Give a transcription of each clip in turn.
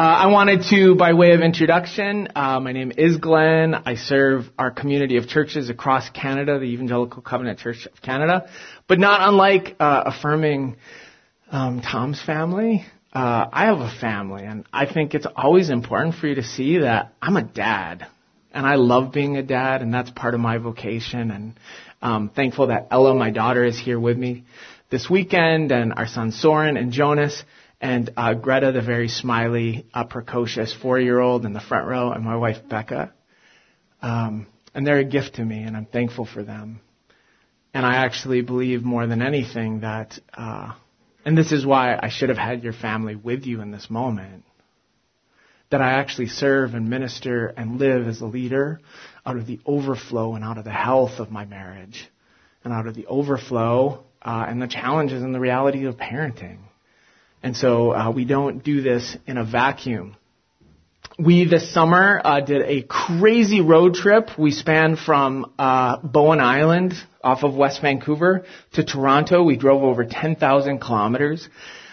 Uh, I wanted to, by way of introduction, uh, my name is Glenn. I serve our community of churches across Canada, the Evangelical Covenant Church of Canada. But not unlike uh, affirming um, Tom's family, uh, I have a family, and I think it's always important for you to see that I'm a dad, and I love being a dad, and that's part of my vocation. And um, thankful that Ella, my daughter, is here with me this weekend, and our son Soren and Jonas and uh, Greta, the very smiley, uh, precocious four-year-old in the front row, and my wife Becca. Um, and they're a gift to me, and I'm thankful for them. And I actually believe more than anything that, uh, and this is why I should have had your family with you in this moment, that I actually serve and minister and live as a leader out of the overflow and out of the health of my marriage, and out of the overflow uh, and the challenges and the reality of parenting. And so uh, we don't do this in a vacuum. We this summer uh, did a crazy road trip. We spanned from uh, Bowen Island off of West Vancouver to Toronto. We drove over 10,000 kilometers,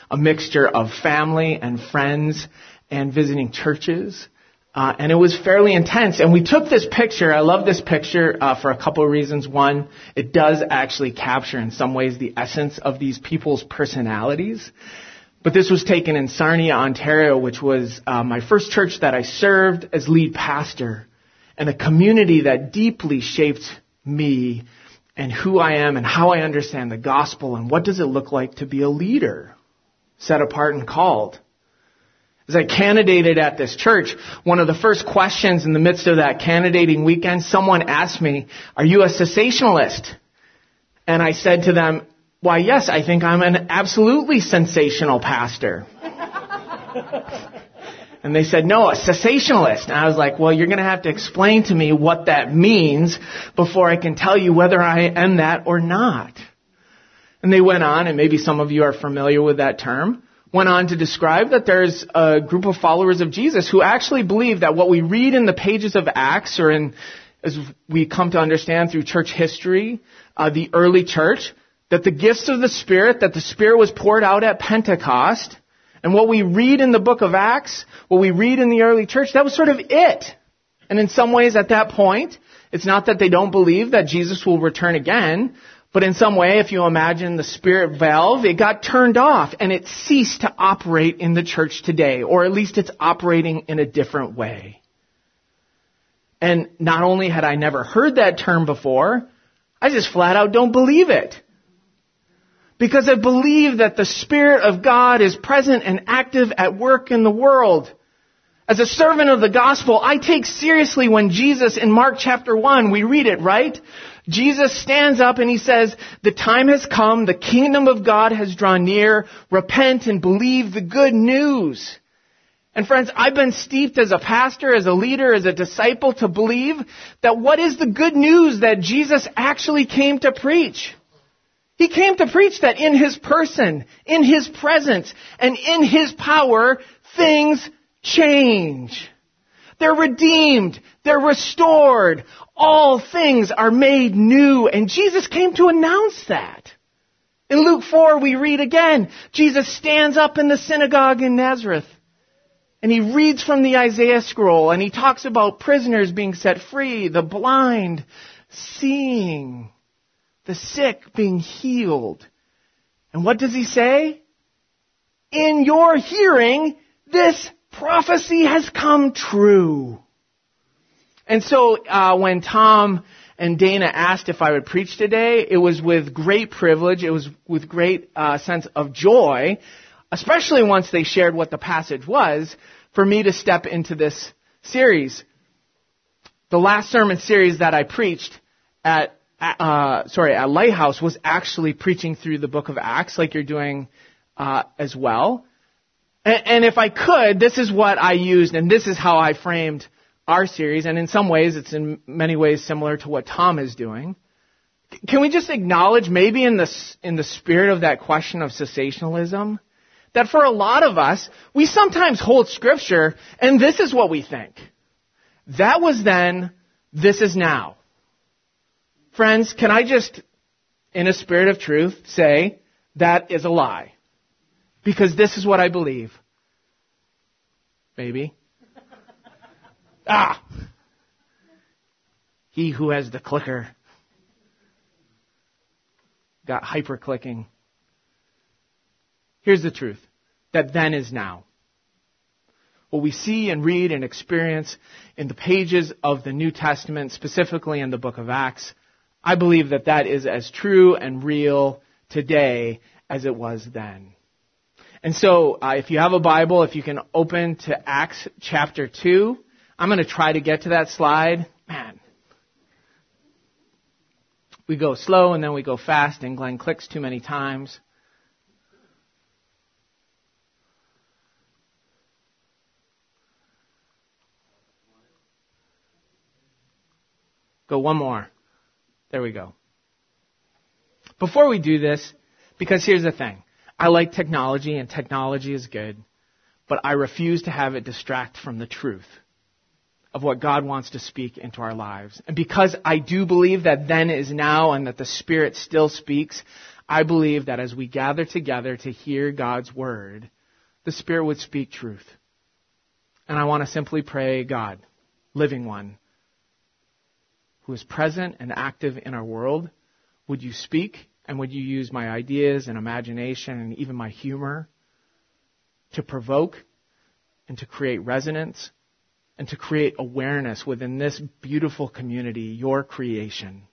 a mixture of family and friends and visiting churches. Uh, and it was fairly intense. And we took this picture. I love this picture uh, for a couple of reasons. One, it does actually capture in some ways the essence of these people's personalities. But this was taken in Sarnia, Ontario, which was uh, my first church that I served as lead pastor, and a community that deeply shaped me and who I am and how I understand the gospel and what does it look like to be a leader, set apart and called. As I candidated at this church, one of the first questions in the midst of that candidating weekend, someone asked me, are you a cessationalist? And I said to them, why, yes, I think I'm an absolutely sensational pastor. and they said, no, a cessationalist. And I was like, well, you're going to have to explain to me what that means before I can tell you whether I am that or not. And they went on, and maybe some of you are familiar with that term, went on to describe that there's a group of followers of Jesus who actually believe that what we read in the pages of Acts or in, as we come to understand through church history, uh, the early church, that the gifts of the Spirit, that the Spirit was poured out at Pentecost, and what we read in the book of Acts, what we read in the early church, that was sort of it. And in some ways at that point, it's not that they don't believe that Jesus will return again, but in some way, if you imagine the spirit valve, it got turned off and it ceased to operate in the church today, or at least it's operating in a different way. And not only had I never heard that term before, I just flat out don't believe it because I believe that the Spirit of God is present and active at work in the world. As a servant of the gospel, I take seriously when Jesus in Mark chapter 1, we read it, right? Jesus stands up and he says, the time has come, the kingdom of God has drawn near, repent and believe the good news. And friends, I've been steeped as a pastor, as a leader, as a disciple to believe that what is the good news that Jesus actually came to preach? He came to preach that in His person, in His presence, and in His power, things change. They're redeemed. They're restored. All things are made new. And Jesus came to announce that. In Luke 4, we read again, Jesus stands up in the synagogue in Nazareth. And he reads from the Isaiah scroll and he talks about prisoners being set free, the blind seeing, the sick being healed. And what does he say? In your hearing, this prophecy has come true. And so uh, when Tom and Dana asked if I would preach today, it was with great privilege. It was with great uh, sense of joy, especially once they shared what the passage was, for me to step into this series. The last sermon series that I preached at uh, sorry, at Lighthouse was actually preaching through the book of Acts, like you're doing uh, as well. And, and if I could, this is what I used, and this is how I framed our series, and in some ways, it's in many ways similar to what Tom is doing. Can we just acknowledge, maybe in the, in the spirit of that question of cessationalism, that for a lot of us, we sometimes hold scripture and this is what we think. That was then, this is now. Friends, can I just, in a spirit of truth, say that is a lie? Because this is what I believe. Maybe. ah! He who has the clicker got hyper clicking. Here's the truth that then is now. What we see and read and experience in the pages of the New Testament, specifically in the book of Acts, I believe that that is as true and real today as it was then. And so, uh, if you have a Bible, if you can open to Acts chapter 2, I'm going to try to get to that slide. Man, we go slow and then we go fast, and Glenn clicks too many times. Go one more. There we go. Before we do this, because here's the thing. I like technology and technology is good, but I refuse to have it distract from the truth of what God wants to speak into our lives. And because I do believe that then is now and that the Spirit still speaks, I believe that as we gather together to hear God's word, the Spirit would speak truth. And I want to simply pray, God, living one, who is present and active in our world, would you speak and would you use my ideas and imagination and even my humor to provoke and to create resonance and to create awareness within this beautiful community, your creation,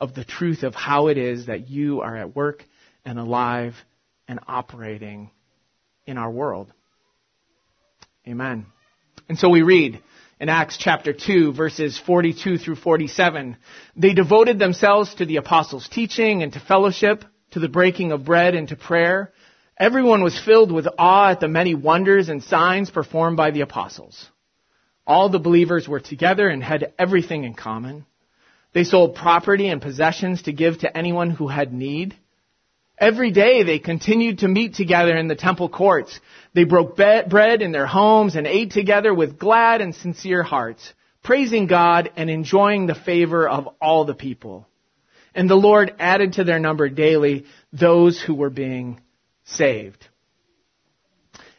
of the truth of how it is that you are at work and alive and operating in our world. Amen. And so we read in Acts chapter 2 verses 42 through 47, they devoted themselves to the apostles' teaching and to fellowship, to the breaking of bread and to prayer. Everyone was filled with awe at the many wonders and signs performed by the apostles. All the believers were together and had everything in common. They sold property and possessions to give to anyone who had need. Every day they continued to meet together in the temple courts. They broke bread in their homes and ate together with glad and sincere hearts, praising God and enjoying the favor of all the people. And the Lord added to their number daily those who were being saved.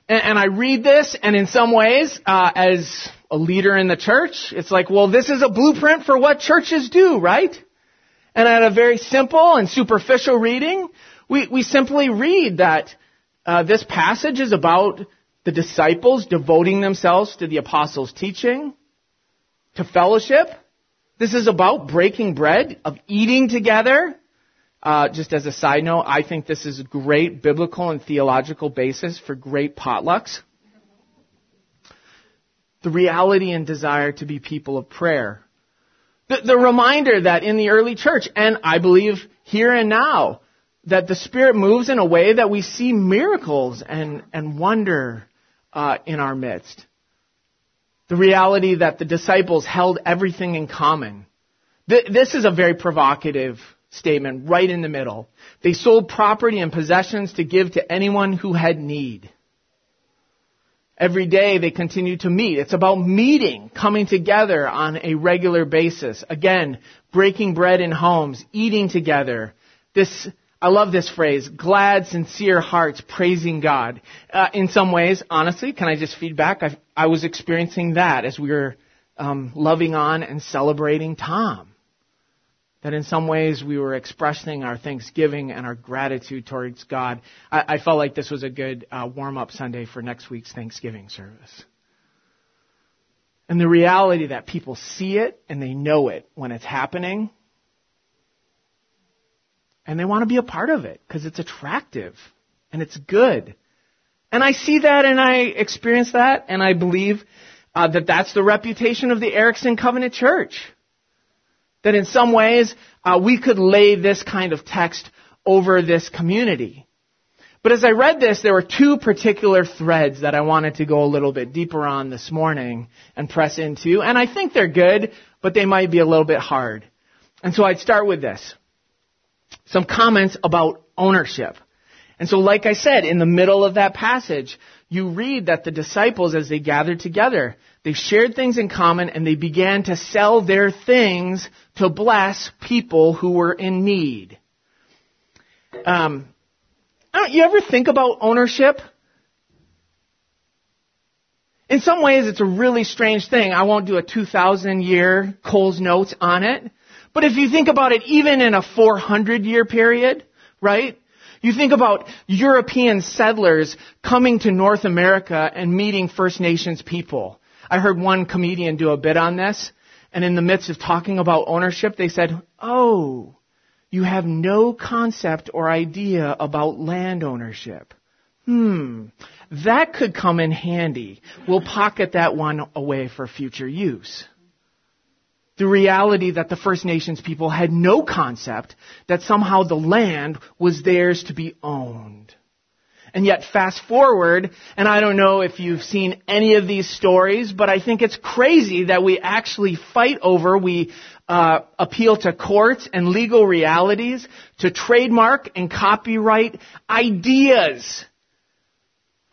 And, and I read this, and in some ways, uh, as a leader in the church, it's like, well, this is a blueprint for what churches do, right? And at a very simple and superficial reading, we, we simply read that uh, this passage is about the disciples devoting themselves to the apostles' teaching, to fellowship. This is about breaking bread, of eating together. Uh, just as a side note, I think this is a great biblical and theological basis for great potlucks the reality and desire to be people of prayer. The, the, reminder that in the early church, and I believe here and now, that the Spirit moves in a way that we see miracles and, and wonder uh, in our midst. The reality that the disciples held everything in common. Th- this is a very provocative statement right in the middle. They sold property and possessions to give to anyone who had need. Every day they continue to meet. It's about meeting, coming together on a regular basis. Again, breaking bread in homes, eating together. This, I love this phrase, glad, sincere hearts praising God. Uh, in some ways, honestly, can I just feedback? I, I was experiencing that as we were um, loving on and celebrating Tom that in some ways we were expressing our thanksgiving and our gratitude towards God. I, I felt like this was a good uh, warm up Sunday for next week's Thanksgiving service. And the reality that people see it and they know it when it's happening. And they want to be a part of it because it's attractive and it's good. And I see that and I experience that and I believe uh, that that's the reputation of the Erickson Covenant Church. That in some ways, uh, we could lay this kind of text over this community. But as I read this, there were two particular threads that I wanted to go a little bit deeper on this morning and press into. And I think they're good, but they might be a little bit hard. And so I'd start with this. Some comments about ownership. And so like I said, in the middle of that passage, you read that the disciples, as they gathered together, they shared things in common and they began to sell their things to bless people who were in need. Um, you ever think about ownership? In some ways, it's a really strange thing. I won't do a 2,000 year Coles Notes on it. But if you think about it, even in a 400 year period, right? You think about European settlers coming to North America and meeting First Nations people. I heard one comedian do a bit on this, and in the midst of talking about ownership, they said, Oh, you have no concept or idea about land ownership. Hmm, that could come in handy. We'll pocket that one away for future use. The reality that the First Nations people had no concept that somehow the land was theirs to be owned. And yet fast forward, and I don't know if you've seen any of these stories, but I think it's crazy that we actually fight over, we uh, appeal to courts and legal realities to trademark and copyright ideas.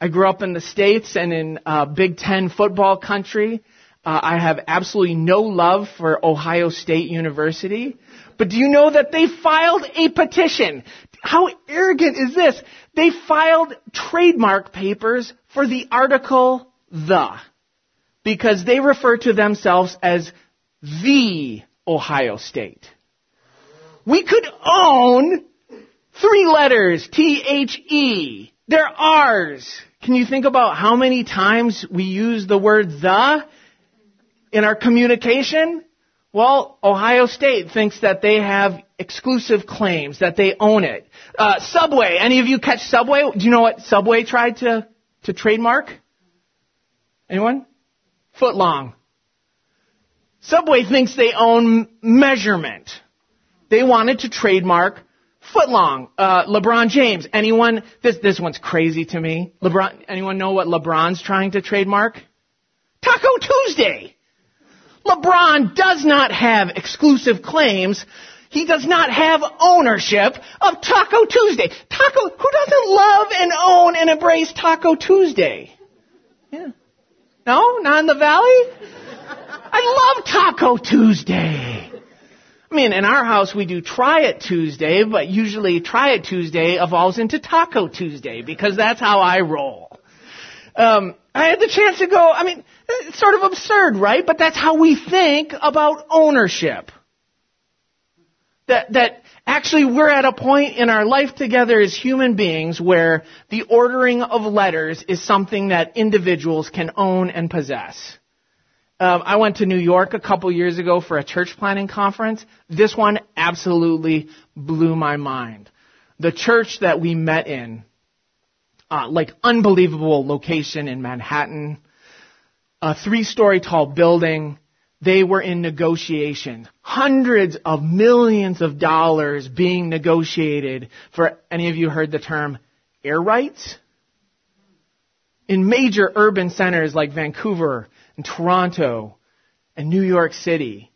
I grew up in the States and in uh, Big Ten football country. Uh, I have absolutely no love for Ohio State University. But do you know that they filed a petition? How arrogant is this? They filed trademark papers for the article the because they refer to themselves as the Ohio State. We could own three letters, T-H-E. They're ours. Can you think about how many times we use the word the in our communication? Well, Ohio State thinks that they have exclusive claims, that they own it. Uh, Subway, any of you catch Subway? Do you know what Subway tried to, to trademark? Anyone? Footlong. Subway thinks they own measurement. They wanted to trademark footlong. Uh, LeBron James. Anyone? This this one's crazy to me. LeBron. Anyone know what LeBron's trying to trademark? Taco Tuesday. LeBron does not have exclusive claims. He does not have ownership of Taco Tuesday. Taco. Who doesn't love and own and embrace Taco Tuesday? Yeah. No, not in the valley. I love Taco Tuesday. I mean, in our house we do Try It Tuesday, but usually Try It Tuesday evolves into Taco Tuesday because that's how I roll. Um, I had the chance to go. I mean, it's sort of absurd, right? But that's how we think about ownership. That that actually we're at a point in our life together as human beings where the ordering of letters is something that individuals can own and possess. Um, I went to New York a couple years ago for a church planning conference. This one absolutely blew my mind. The church that we met in, uh, like unbelievable location in Manhattan, a three-story tall building. They were in negotiation, hundreds of millions of dollars being negotiated for. Any of you heard the term air rights? In major urban centers like Vancouver and Toronto and New York City.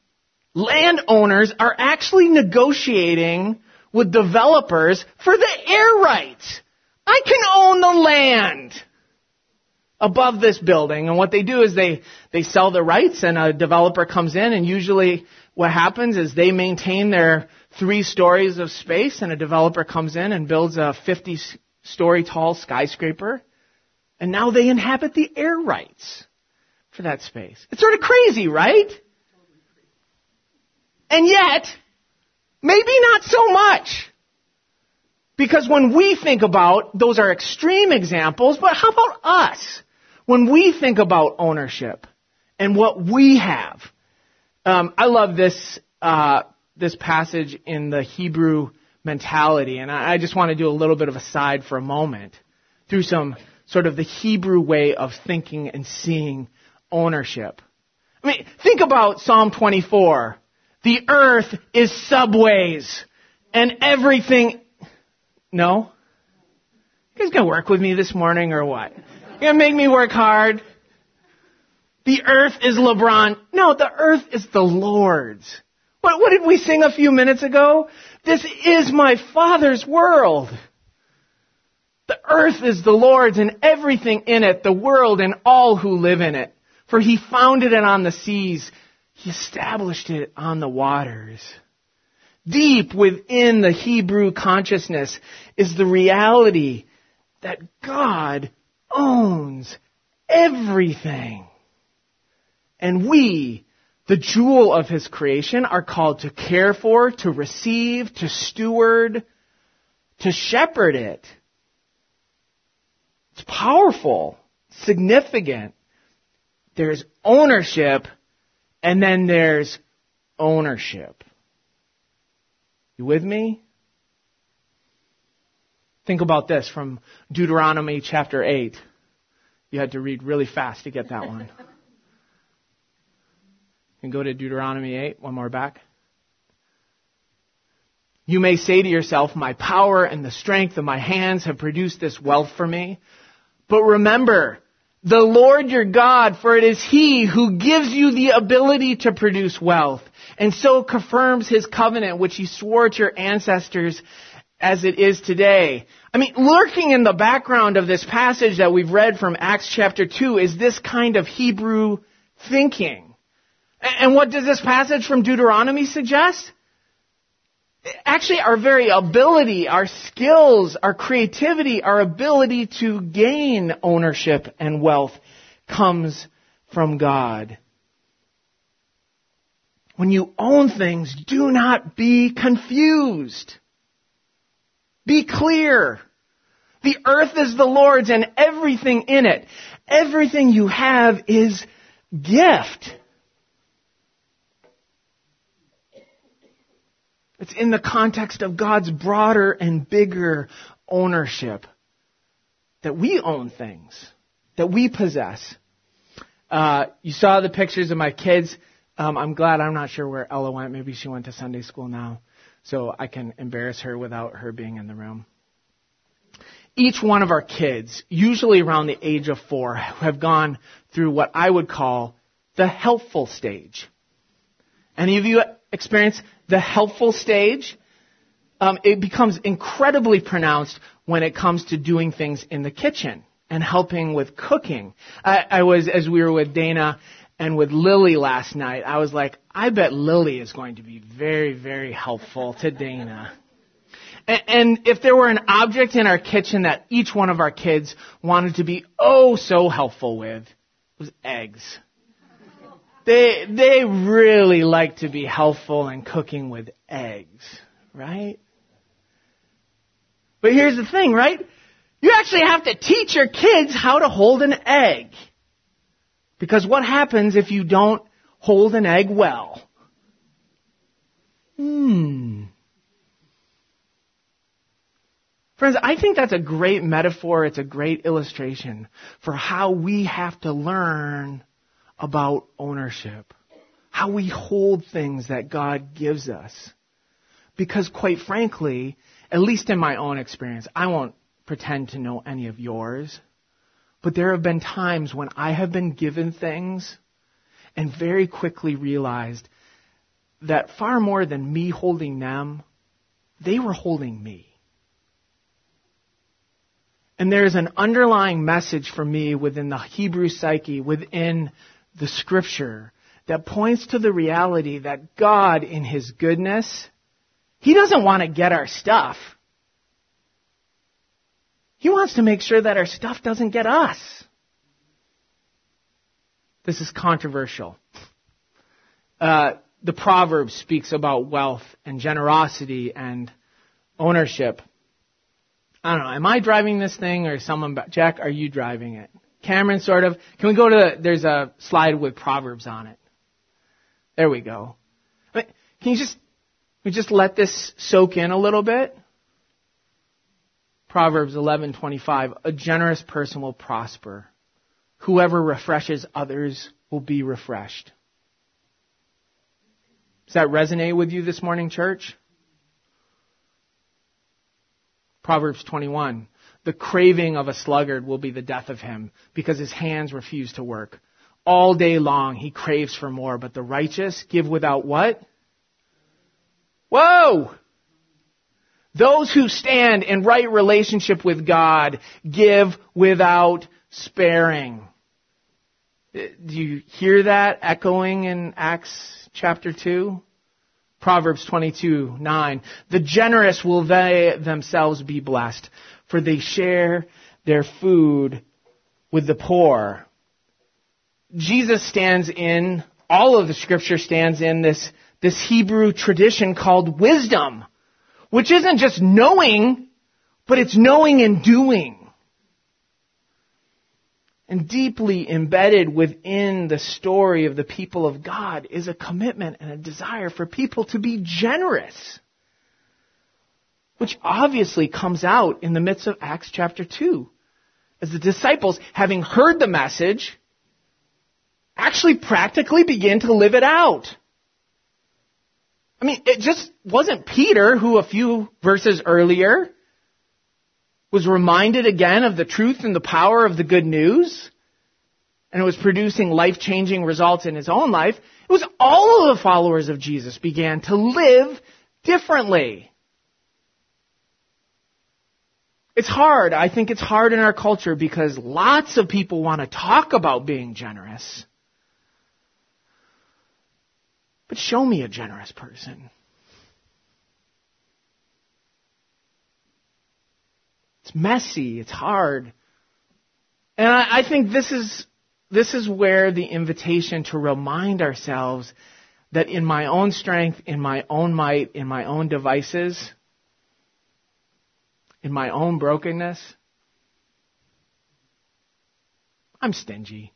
Landowners are actually negotiating with developers for the air rights. I can own the land above this building. And what they do is they, they sell the rights and a developer comes in and usually what happens is they maintain their three stories of space and a developer comes in and builds a 50 story tall skyscraper. And now they inhabit the air rights for that space. It's sort of crazy, right? And yet, maybe not so much. Because when we think about, those are extreme examples, but how about us? When we think about ownership and what we have, um, I love this uh, this passage in the Hebrew mentality, and I, I just want to do a little bit of a side for a moment through some sort of the Hebrew way of thinking and seeing ownership. I mean, think about Psalm 24. The earth is subways and everything. No? You guys gonna work with me this morning or what? You gonna make me work hard? The earth is LeBron. No, the earth is the Lord's. What, what did we sing a few minutes ago? This is my Father's world. The earth is the Lord's and everything in it, the world and all who live in it. For he founded it on the seas. He established it on the waters. Deep within the Hebrew consciousness is the reality that God owns everything. And we, the jewel of His creation, are called to care for, to receive, to steward, to shepherd it. It's powerful, significant. There's ownership, and then there's ownership. You with me? Think about this from Deuteronomy chapter 8. You had to read really fast to get that one. And go to Deuteronomy 8, one more back. You may say to yourself, my power and the strength of my hands have produced this wealth for me. But remember, the Lord your God, for it is He who gives you the ability to produce wealth, and so confirms His covenant which He swore to your ancestors as it is today. I mean, lurking in the background of this passage that we've read from Acts chapter 2 is this kind of Hebrew thinking. And what does this passage from Deuteronomy suggest? Actually, our very ability, our skills, our creativity, our ability to gain ownership and wealth comes from God. When you own things, do not be confused. Be clear. The earth is the Lord's and everything in it. Everything you have is gift. It's in the context of God's broader and bigger ownership that we own things, that we possess. Uh, you saw the pictures of my kids. Um, I'm glad I'm not sure where Ella went. Maybe she went to Sunday school now, so I can embarrass her without her being in the room. Each one of our kids, usually around the age of four, have gone through what I would call the helpful stage. Any of you experience the helpful stage, um, it becomes incredibly pronounced when it comes to doing things in the kitchen and helping with cooking. I, I was, as we were with Dana and with Lily last night, I was like, I bet Lily is going to be very, very helpful to Dana. And, and if there were an object in our kitchen that each one of our kids wanted to be oh so helpful with, it was eggs. They, they really like to be helpful in cooking with eggs, right? But here's the thing, right? You actually have to teach your kids how to hold an egg. Because what happens if you don't hold an egg well? Hmm. Friends, I think that's a great metaphor. It's a great illustration for how we have to learn about ownership. How we hold things that God gives us. Because quite frankly, at least in my own experience, I won't pretend to know any of yours, but there have been times when I have been given things and very quickly realized that far more than me holding them, they were holding me. And there's an underlying message for me within the Hebrew psyche, within the scripture that points to the reality that God, in His goodness, He doesn't want to get our stuff. He wants to make sure that our stuff doesn't get us. This is controversial. Uh, the proverb speaks about wealth and generosity and ownership. I don't know. Am I driving this thing or someone? Jack, are you driving it? Cameron, sort of. Can we go to the, there's a slide with Proverbs on it. There we go. Can you just, we just let this soak in a little bit? Proverbs 11:25 A generous person will prosper. Whoever refreshes others will be refreshed. Does that resonate with you this morning, church? Proverbs 21 The craving of a sluggard will be the death of him because his hands refuse to work. All day long he craves for more, but the righteous give without what? Whoa! Those who stand in right relationship with God give without sparing. Uh, do you hear that echoing in Acts chapter 2? Proverbs 22, 9. The generous will they themselves be blessed, for they share their food with the poor. Jesus stands in, all of the scripture stands in this, this Hebrew tradition called wisdom, which isn't just knowing, but it's knowing and doing. And deeply embedded within the story of the people of God is a commitment and a desire for people to be generous. Which obviously comes out in the midst of Acts chapter 2. As the disciples, having heard the message, actually practically begin to live it out. I mean, it just wasn't Peter who a few verses earlier was reminded again of the truth and the power of the good news, and it was producing life changing results in his own life, it was all of the followers of Jesus began to live differently. It's hard. I think it's hard in our culture because lots of people want to talk about being generous. But show me a generous person. It's messy. It's hard. And I, I think this is, this is where the invitation to remind ourselves that in my own strength, in my own might, in my own devices, in my own brokenness, I'm stingy.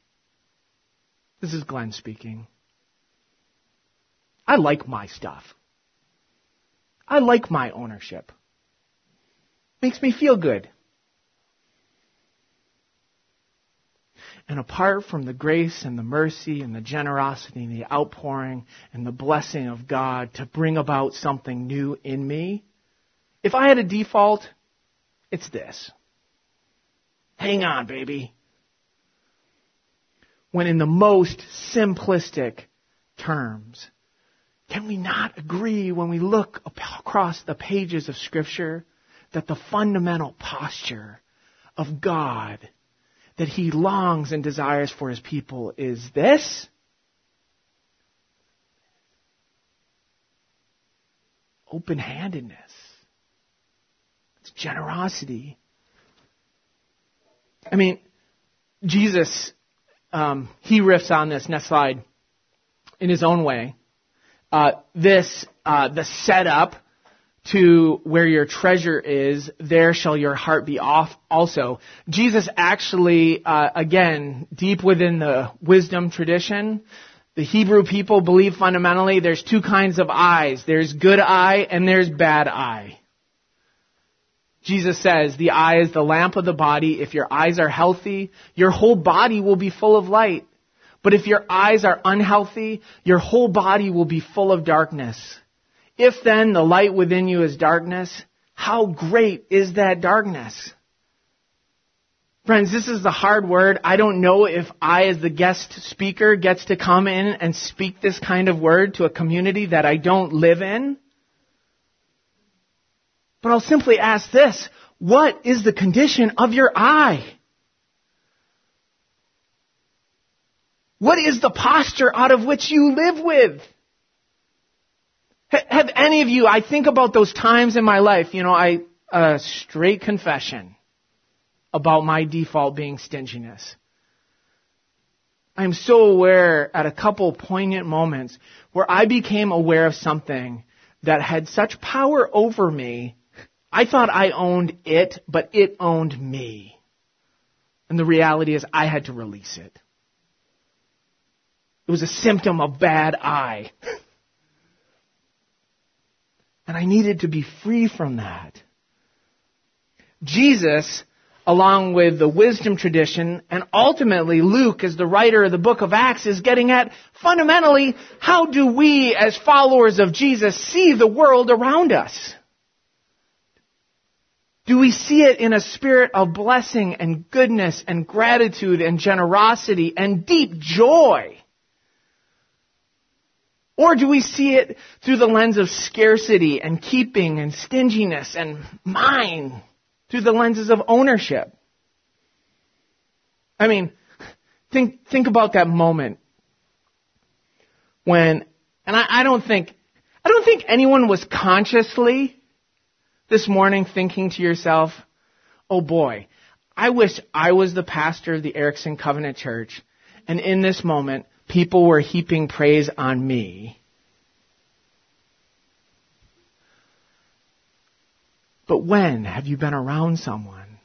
This is Glenn speaking. I like my stuff. I like my ownership. Makes me feel good. And apart from the grace and the mercy and the generosity and the outpouring and the blessing of God to bring about something new in me, if I had a default, it's this. Hang on, baby. When in the most simplistic terms, can we not agree when we look across the pages of Scripture that the fundamental posture of God that he longs and desires for his people is this. Open handedness. It's generosity. I mean, Jesus, um, he riffs on this next slide in his own way. Uh, this, uh, the setup to where your treasure is, there shall your heart be off also. Jesus actually, uh, again, deep within the wisdom tradition, the Hebrew people believe fundamentally there's two kinds of eyes. There's good eye and there's bad eye. Jesus says the eye is the lamp of the body. If your eyes are healthy, your whole body will be full of light. But if your eyes are unhealthy, your whole body will be full of darkness. If then the light within you is darkness, how great is that darkness? Friends, this is the hard word. I don't know if I, as the guest speaker, gets to come in and speak this kind of word to a community that I don't live in. But I'll simply ask this. What is the condition of your eye? What is the posture out of which you live with? Have any of you, I think about those times in my life, you know, I, a straight confession about my default being stinginess. I'm so aware at a couple poignant moments where I became aware of something that had such power over me. I thought I owned it, but it owned me. And the reality is I had to release it. It was a symptom of bad eye. And I needed to be free from that. Jesus, along with the wisdom tradition, and ultimately Luke, as the writer of the book of Acts, is getting at fundamentally, how do we, as followers of Jesus, see the world around us? Do we see it in a spirit of blessing and goodness and gratitude and generosity and deep joy? Or do we see it through the lens of scarcity and keeping and stinginess and mine through the lenses of ownership? I mean, think, think about that moment when, and I, I don't think, I don't think anyone was consciously this morning thinking to yourself, oh boy, I wish I was the pastor of the Erickson Covenant Church and in this moment people were heaping praise on me. But when have you been around someone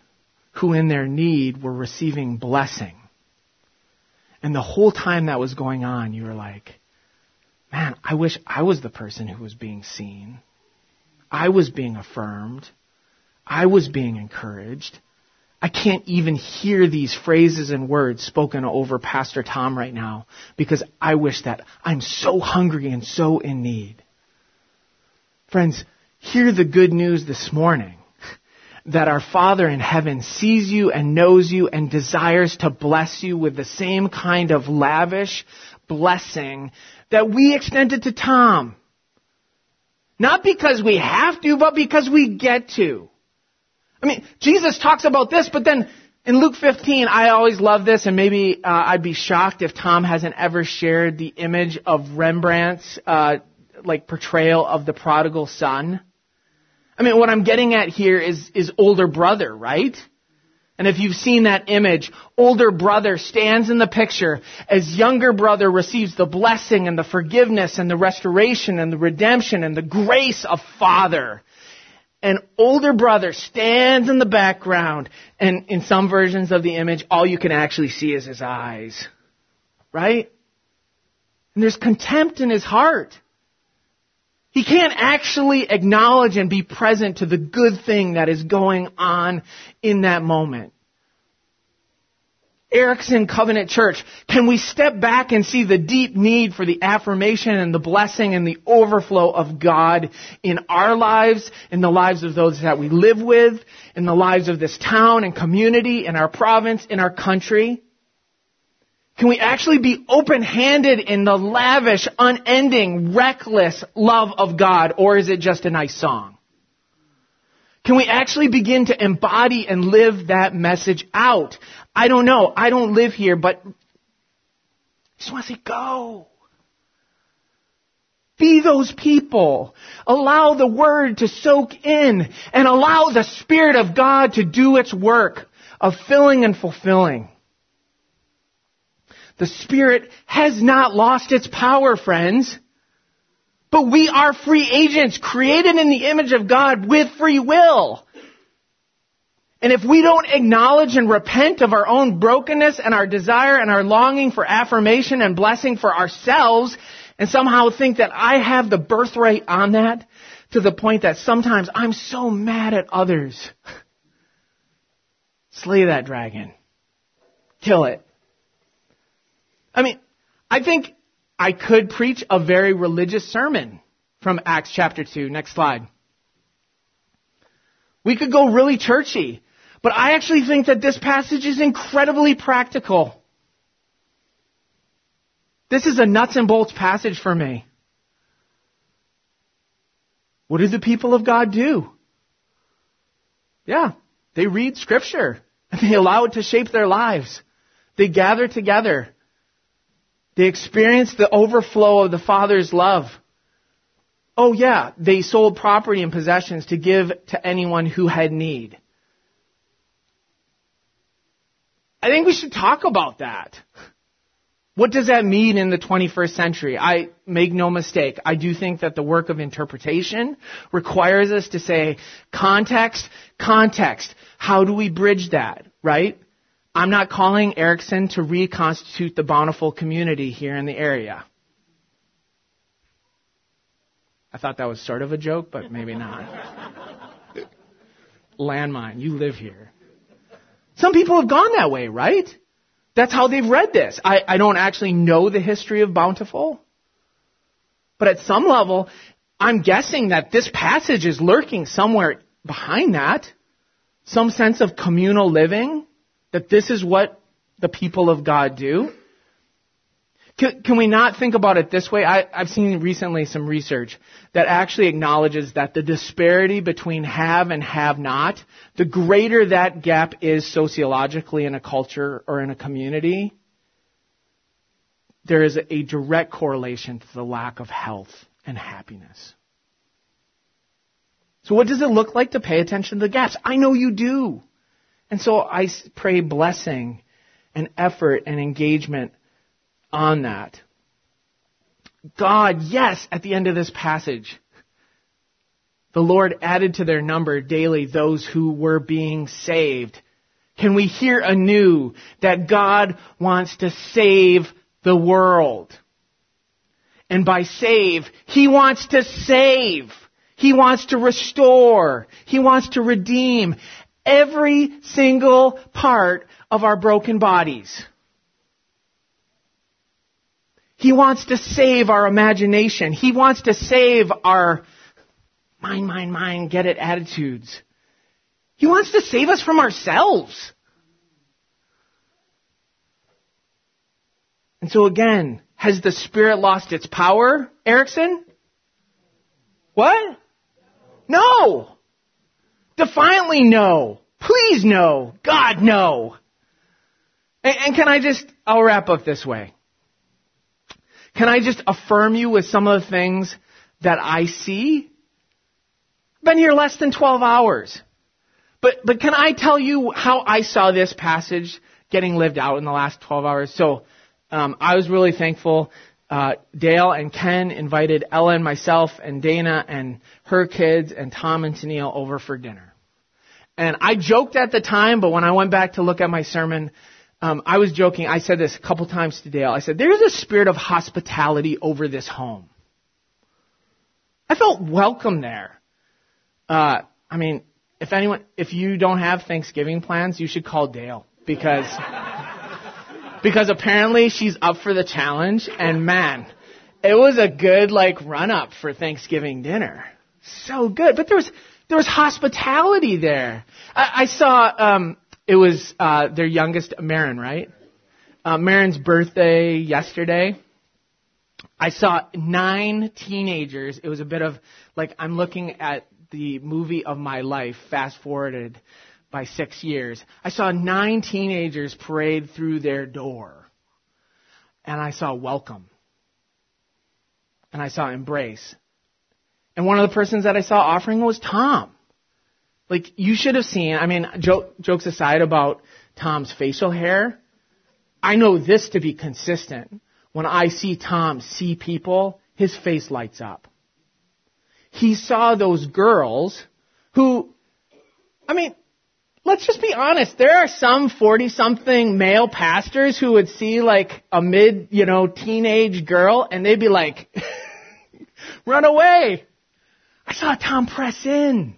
who in their need were receiving blessing? And the whole time that was going on, you were like, man, I wish I was the person who was being seen. I was being affirmed. I was being encouraged. I can't even hear these phrases and words spoken over Pastor Tom right now because I wish that I'm so hungry and so in need. Friends, hear the good news this morning that our Father in heaven sees you and knows you and desires to bless you with the same kind of lavish blessing that we extended to Tom. Not because we have to, but because we get to. I mean, Jesus talks about this, but then in Luke 15, I always love this, and maybe uh, I'd be shocked if Tom hasn't ever shared the image of Rembrandt's uh, like portrayal of the prodigal son. I mean, what I'm getting at here is is older brother, right? And if you've seen that image, older brother stands in the picture as younger brother receives the blessing and the forgiveness and the restoration and the redemption and the grace of father an older brother stands in the background, and in some versions of the image, all you can actually see is his eyes. Right? And there's contempt in his heart. He can't actually acknowledge and be present to the good thing that is going on in that moment. Erickson Covenant Church, can we step back and see the deep need for the affirmation and the blessing and the overflow of God in our lives, in the lives of those that we live with, in the lives of this town and community, in our province, in our country? Can we actually be open-handed in the lavish, unending, reckless love of God, or is it just a nice song? Can we actually begin to embody and live that message out? I don't know. I don't live here, but I just want to say go. Be those people. Allow the word to soak in and allow the Spirit of God to do its work of filling and fulfilling. The Spirit has not lost its power, friends. But we are free agents created in the image of God with free will. And if we don't acknowledge and repent of our own brokenness and our desire and our longing for affirmation and blessing for ourselves, and somehow think that I have the birthright on that, to the point that sometimes I'm so mad at others. Slay that dragon. Kill it. I mean, I think I could preach a very religious sermon from Acts chapter 2. Next slide. We could go really churchy. But I actually think that this passage is incredibly practical. This is a nuts and bolts passage for me. What do the people of God do? Yeah, they read scripture and they allow it to shape their lives. They gather together. They experience the overflow of the Father's love. Oh yeah, they sold property and possessions to give to anyone who had need. I think we should talk about that. What does that mean in the 21st century? I make no mistake. I do think that the work of interpretation requires us to say context, context. How do we bridge that, right? I'm not calling Erickson to reconstitute the bountiful community here in the area. I thought that was sort of a joke, but maybe not. Landmine, you live here. Some people have gone that way, right? That's how they've read this. I, I don't actually know the history of Bountiful. But at some level, I'm guessing that this passage is lurking somewhere behind that. some sense of communal living, that this is what the people of God do. Can, can we not think about it this way? I, I've seen recently some research that actually acknowledges that the disparity between have and have not, the greater that gap is sociologically in a culture or in a community, there is a direct correlation to the lack of health and happiness. So what does it look like to pay attention to the gaps? I know you do. And so I pray blessing and effort and engagement on that. God, yes, at the end of this passage, the Lord added to their number daily those who were being saved. Can we hear anew that God wants to save the world? And by save, He wants to save. He wants to restore. He wants to redeem every single part of our broken bodies. He wants to save our imagination. He wants to save our mind, mind, mind, get it attitudes. He wants to save us from ourselves. And so again, has the Spirit lost its power, Erickson? What? No. Defiantly no. Please no. God no. And, and can I just, I'll wrap up this way. Can I just affirm you with some of the things that I see? Been here less than 12 hours. But, but can I tell you how I saw this passage getting lived out in the last 12 hours? So, um, I was really thankful uh, Dale and Ken invited Ellen, myself, and Dana and her kids and Tom and Tennille over for dinner. And I joked at the time, but when I went back to look at my sermon, um, I was joking. I said this a couple times to Dale. I said, "There's a spirit of hospitality over this home." I felt welcome there. Uh, I mean, if anyone, if you don't have Thanksgiving plans, you should call Dale because because apparently she's up for the challenge and man, it was a good like run up for Thanksgiving dinner. So good. But there was, there was hospitality there. I, I saw, um, it was, uh, their youngest, Marin, right? Uh, Marin's birthday yesterday. I saw nine teenagers. It was a bit of like I'm looking at the movie of my life, fast forwarded by six years. I saw nine teenagers parade through their door. And I saw welcome. And I saw embrace. And one of the persons that I saw offering was Tom. Like, you should have seen, I mean, joke, jokes aside about Tom's facial hair, I know this to be consistent. When I see Tom see people, his face lights up. He saw those girls who, I mean, let's just be honest. There are some 40 something male pastors who would see like a mid, you know, teenage girl and they'd be like, run away. I saw Tom press in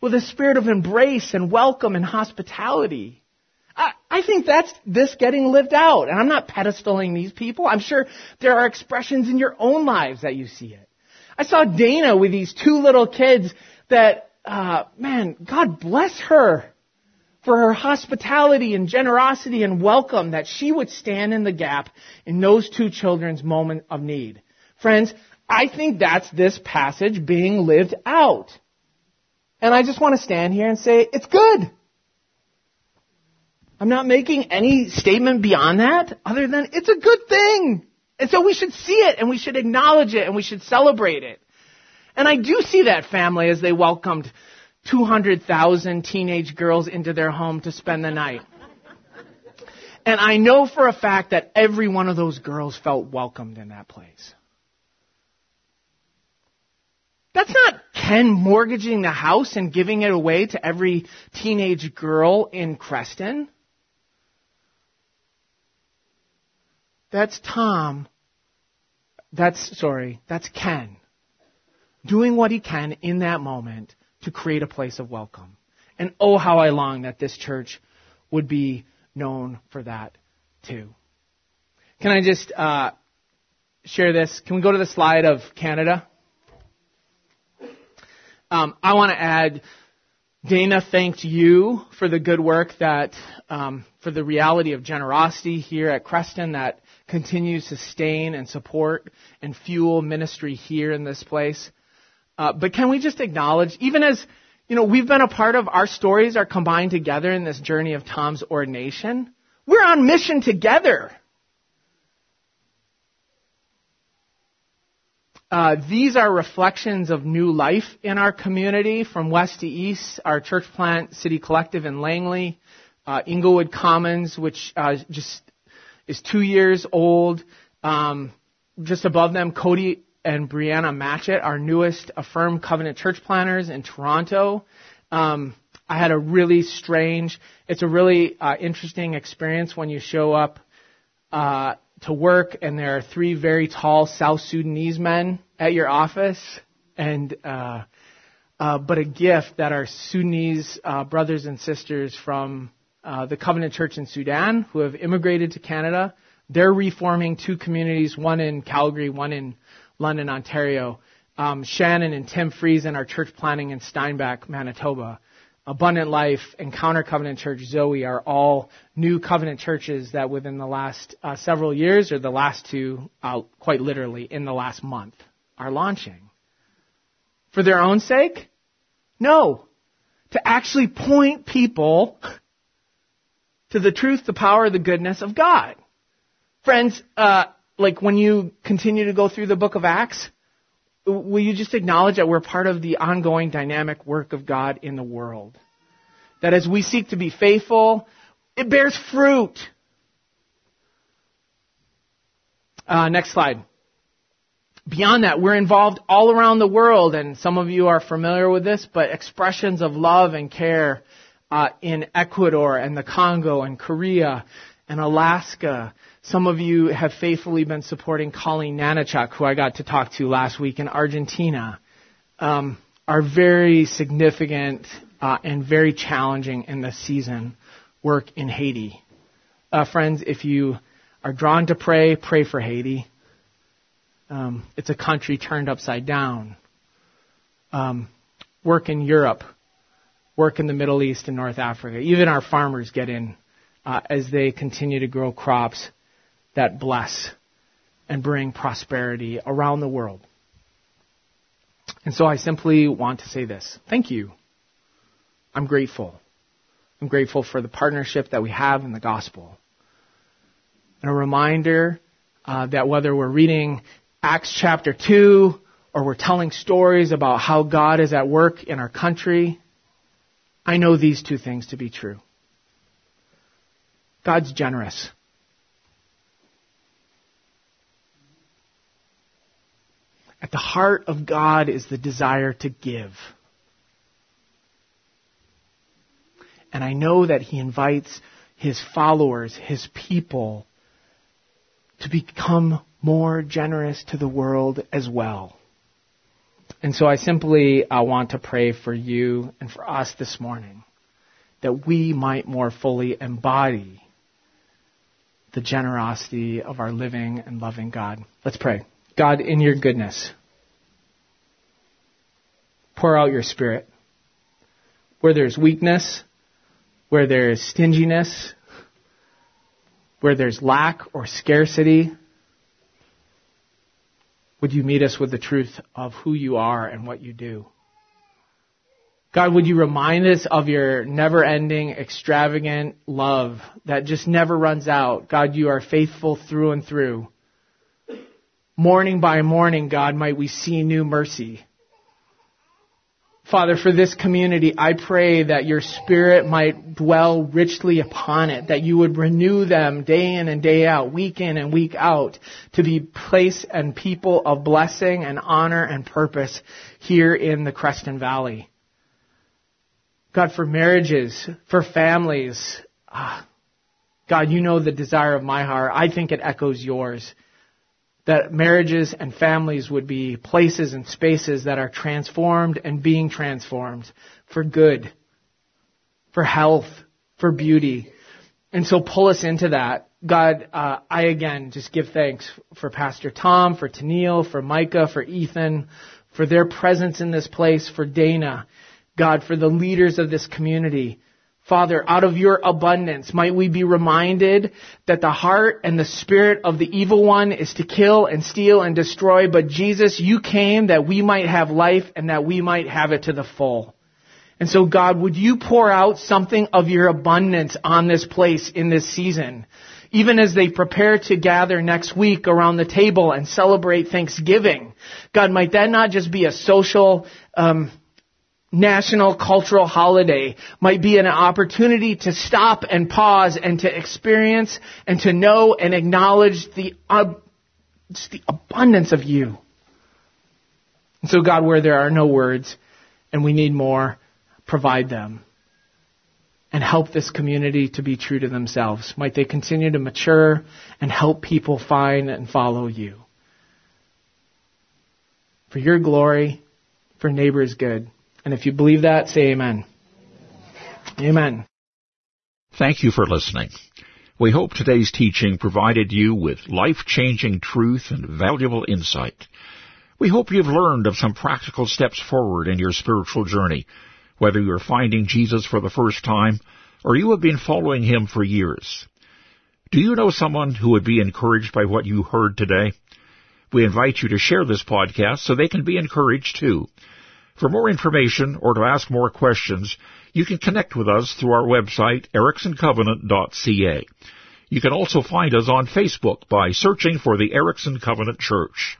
with a spirit of embrace and welcome and hospitality. I, think that's this getting lived out. And I'm not pedestaling these people. I'm sure there are expressions in your own lives that you see it. I saw Dana with these two little kids that, uh, man, God bless her for her hospitality and generosity and welcome that she would stand in the gap in those two children's moment of need. Friends, I think that's this passage being lived out. And I just want to stand here and say, it's good. I'm not making any statement beyond that other than it's a good thing. And so we should see it and we should acknowledge it and we should celebrate it. And I do see that family as they welcomed 200,000 teenage girls into their home to spend the night. And I know for a fact that every one of those girls felt welcomed in that place. That's not Ken mortgaging the house and giving it away to every teenage girl in Creston. That's Tom. That's, sorry, that's Ken. Doing what he can in that moment to create a place of welcome. And oh, how I long that this church would be known for that too. Can I just uh, share this? Can we go to the slide of Canada? Um, I want to add Dana thanked you for the good work that, um, for the reality of generosity here at Creston that continues to sustain and support and fuel ministry here in this place. Uh, but can we just acknowledge, even as you know, we've been a part of our stories are combined together in this journey of Tom's ordination. We're on mission together. Uh, these are reflections of new life in our community from west to east. Our church plant, City Collective in Langley, uh, Inglewood Commons, which uh, just is two years old. Um, just above them, Cody and Brianna Matchett, our newest Affirm Covenant church planners in Toronto. Um, I had a really strange, it's a really uh, interesting experience when you show up uh, to work and there are three very tall South Sudanese men at your office, and uh, uh, but a gift that our Sudanese uh, brothers and sisters from uh, the Covenant Church in Sudan who have immigrated to Canada. They're reforming two communities, one in Calgary, one in London, Ontario. Um, Shannon and Tim Friesen our church planning in Steinbach, Manitoba. Abundant Life, Encounter Covenant Church, Zoe are all new covenant churches that within the last uh, several years, or the last two, uh, quite literally in the last month, are launching. For their own sake? No. To actually point people to the truth, the power, the goodness of God. Friends, uh, like when you continue to go through the book of Acts, will you just acknowledge that we're part of the ongoing dynamic work of God in the world? That as we seek to be faithful, it bears fruit. Uh, next slide. Beyond that, we're involved all around the world, and some of you are familiar with this, but expressions of love and care uh, in Ecuador and the Congo and Korea and Alaska some of you have faithfully been supporting Colleen Nanachuk, who I got to talk to last week in Argentina. Um, are very significant uh, and very challenging in this season work in Haiti. Uh, friends, if you are drawn to pray, pray for Haiti. Um, it's a country turned upside down. Um, work in Europe, work in the Middle East and North Africa. Even our farmers get in uh, as they continue to grow crops that bless and bring prosperity around the world. And so I simply want to say this. Thank you. I'm grateful. I'm grateful for the partnership that we have in the gospel. And a reminder uh, that whether we're reading Acts chapter 2 or we're telling stories about how God is at work in our country, I know these two things to be true. God's generous. At the heart of God is the desire to give. And I know that He invites His followers, His people, to become more generous to the world as well. And so I simply uh, want to pray for you and for us this morning that we might more fully embody the generosity of our living and loving God. Let's pray. God, in your goodness, pour out your spirit. Where there's weakness, where there's stinginess, where there's lack or scarcity, would you meet us with the truth of who you are and what you do? God, would you remind us of your never ending, extravagant love that just never runs out? God, you are faithful through and through. Morning by morning, God, might we see new mercy. Father, for this community, I pray that your spirit might dwell richly upon it, that you would renew them day in and day out, week in and week out, to be place and people of blessing and honor and purpose here in the Creston Valley. God, for marriages, for families, ah, God, you know the desire of my heart. I think it echoes yours that marriages and families would be places and spaces that are transformed and being transformed for good, for health, for beauty. And so pull us into that. God, uh, I again just give thanks for Pastor Tom, for Tennille, for Micah, for Ethan, for their presence in this place, for Dana. God, for the leaders of this community. Father, out of your abundance, might we be reminded that the heart and the spirit of the evil one is to kill and steal and destroy, but Jesus, you came that we might have life and that we might have it to the full. And so God, would you pour out something of your abundance on this place in this season? Even as they prepare to gather next week around the table and celebrate Thanksgiving. God, might that not just be a social, um, national cultural holiday might be an opportunity to stop and pause and to experience and to know and acknowledge the, uh, the abundance of you. And so God, where there are no words and we need more, provide them and help this community to be true to themselves. Might they continue to mature and help people find and follow you. For your glory, for neighbor's good. And if you believe that, say amen. Amen. Thank you for listening. We hope today's teaching provided you with life-changing truth and valuable insight. We hope you've learned of some practical steps forward in your spiritual journey, whether you're finding Jesus for the first time or you have been following him for years. Do you know someone who would be encouraged by what you heard today? We invite you to share this podcast so they can be encouraged too. For more information or to ask more questions, you can connect with us through our website, ericksoncovenant.ca. You can also find us on Facebook by searching for the Erickson Covenant Church.